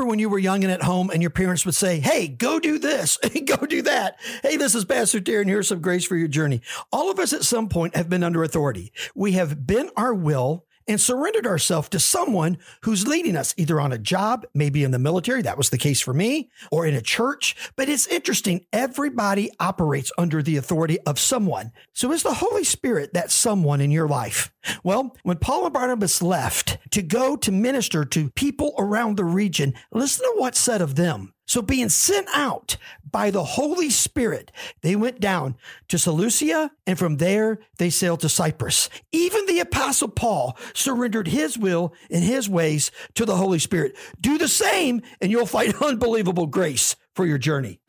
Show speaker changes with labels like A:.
A: remember when you were young and at home and your parents would say, Hey, go do this, go do that. Hey, this is Pastor Darren. Here's some grace for your journey. All of us at some point have been under authority. We have bent our will and surrendered ourselves to someone who's leading us, either on a job, maybe in the military. That was the case for me, or in a church. But it's interesting. Everybody operates under the authority of someone. So is the Holy Spirit that someone in your life? Well, when Paul and Barnabas left to go to minister to people around the region, listen to what's said of them. So, being sent out by the Holy Spirit, they went down to Seleucia, and from there they sailed to Cyprus. Even the Apostle Paul surrendered his will and his ways to the Holy Spirit. Do the same, and you'll find unbelievable grace for your journey.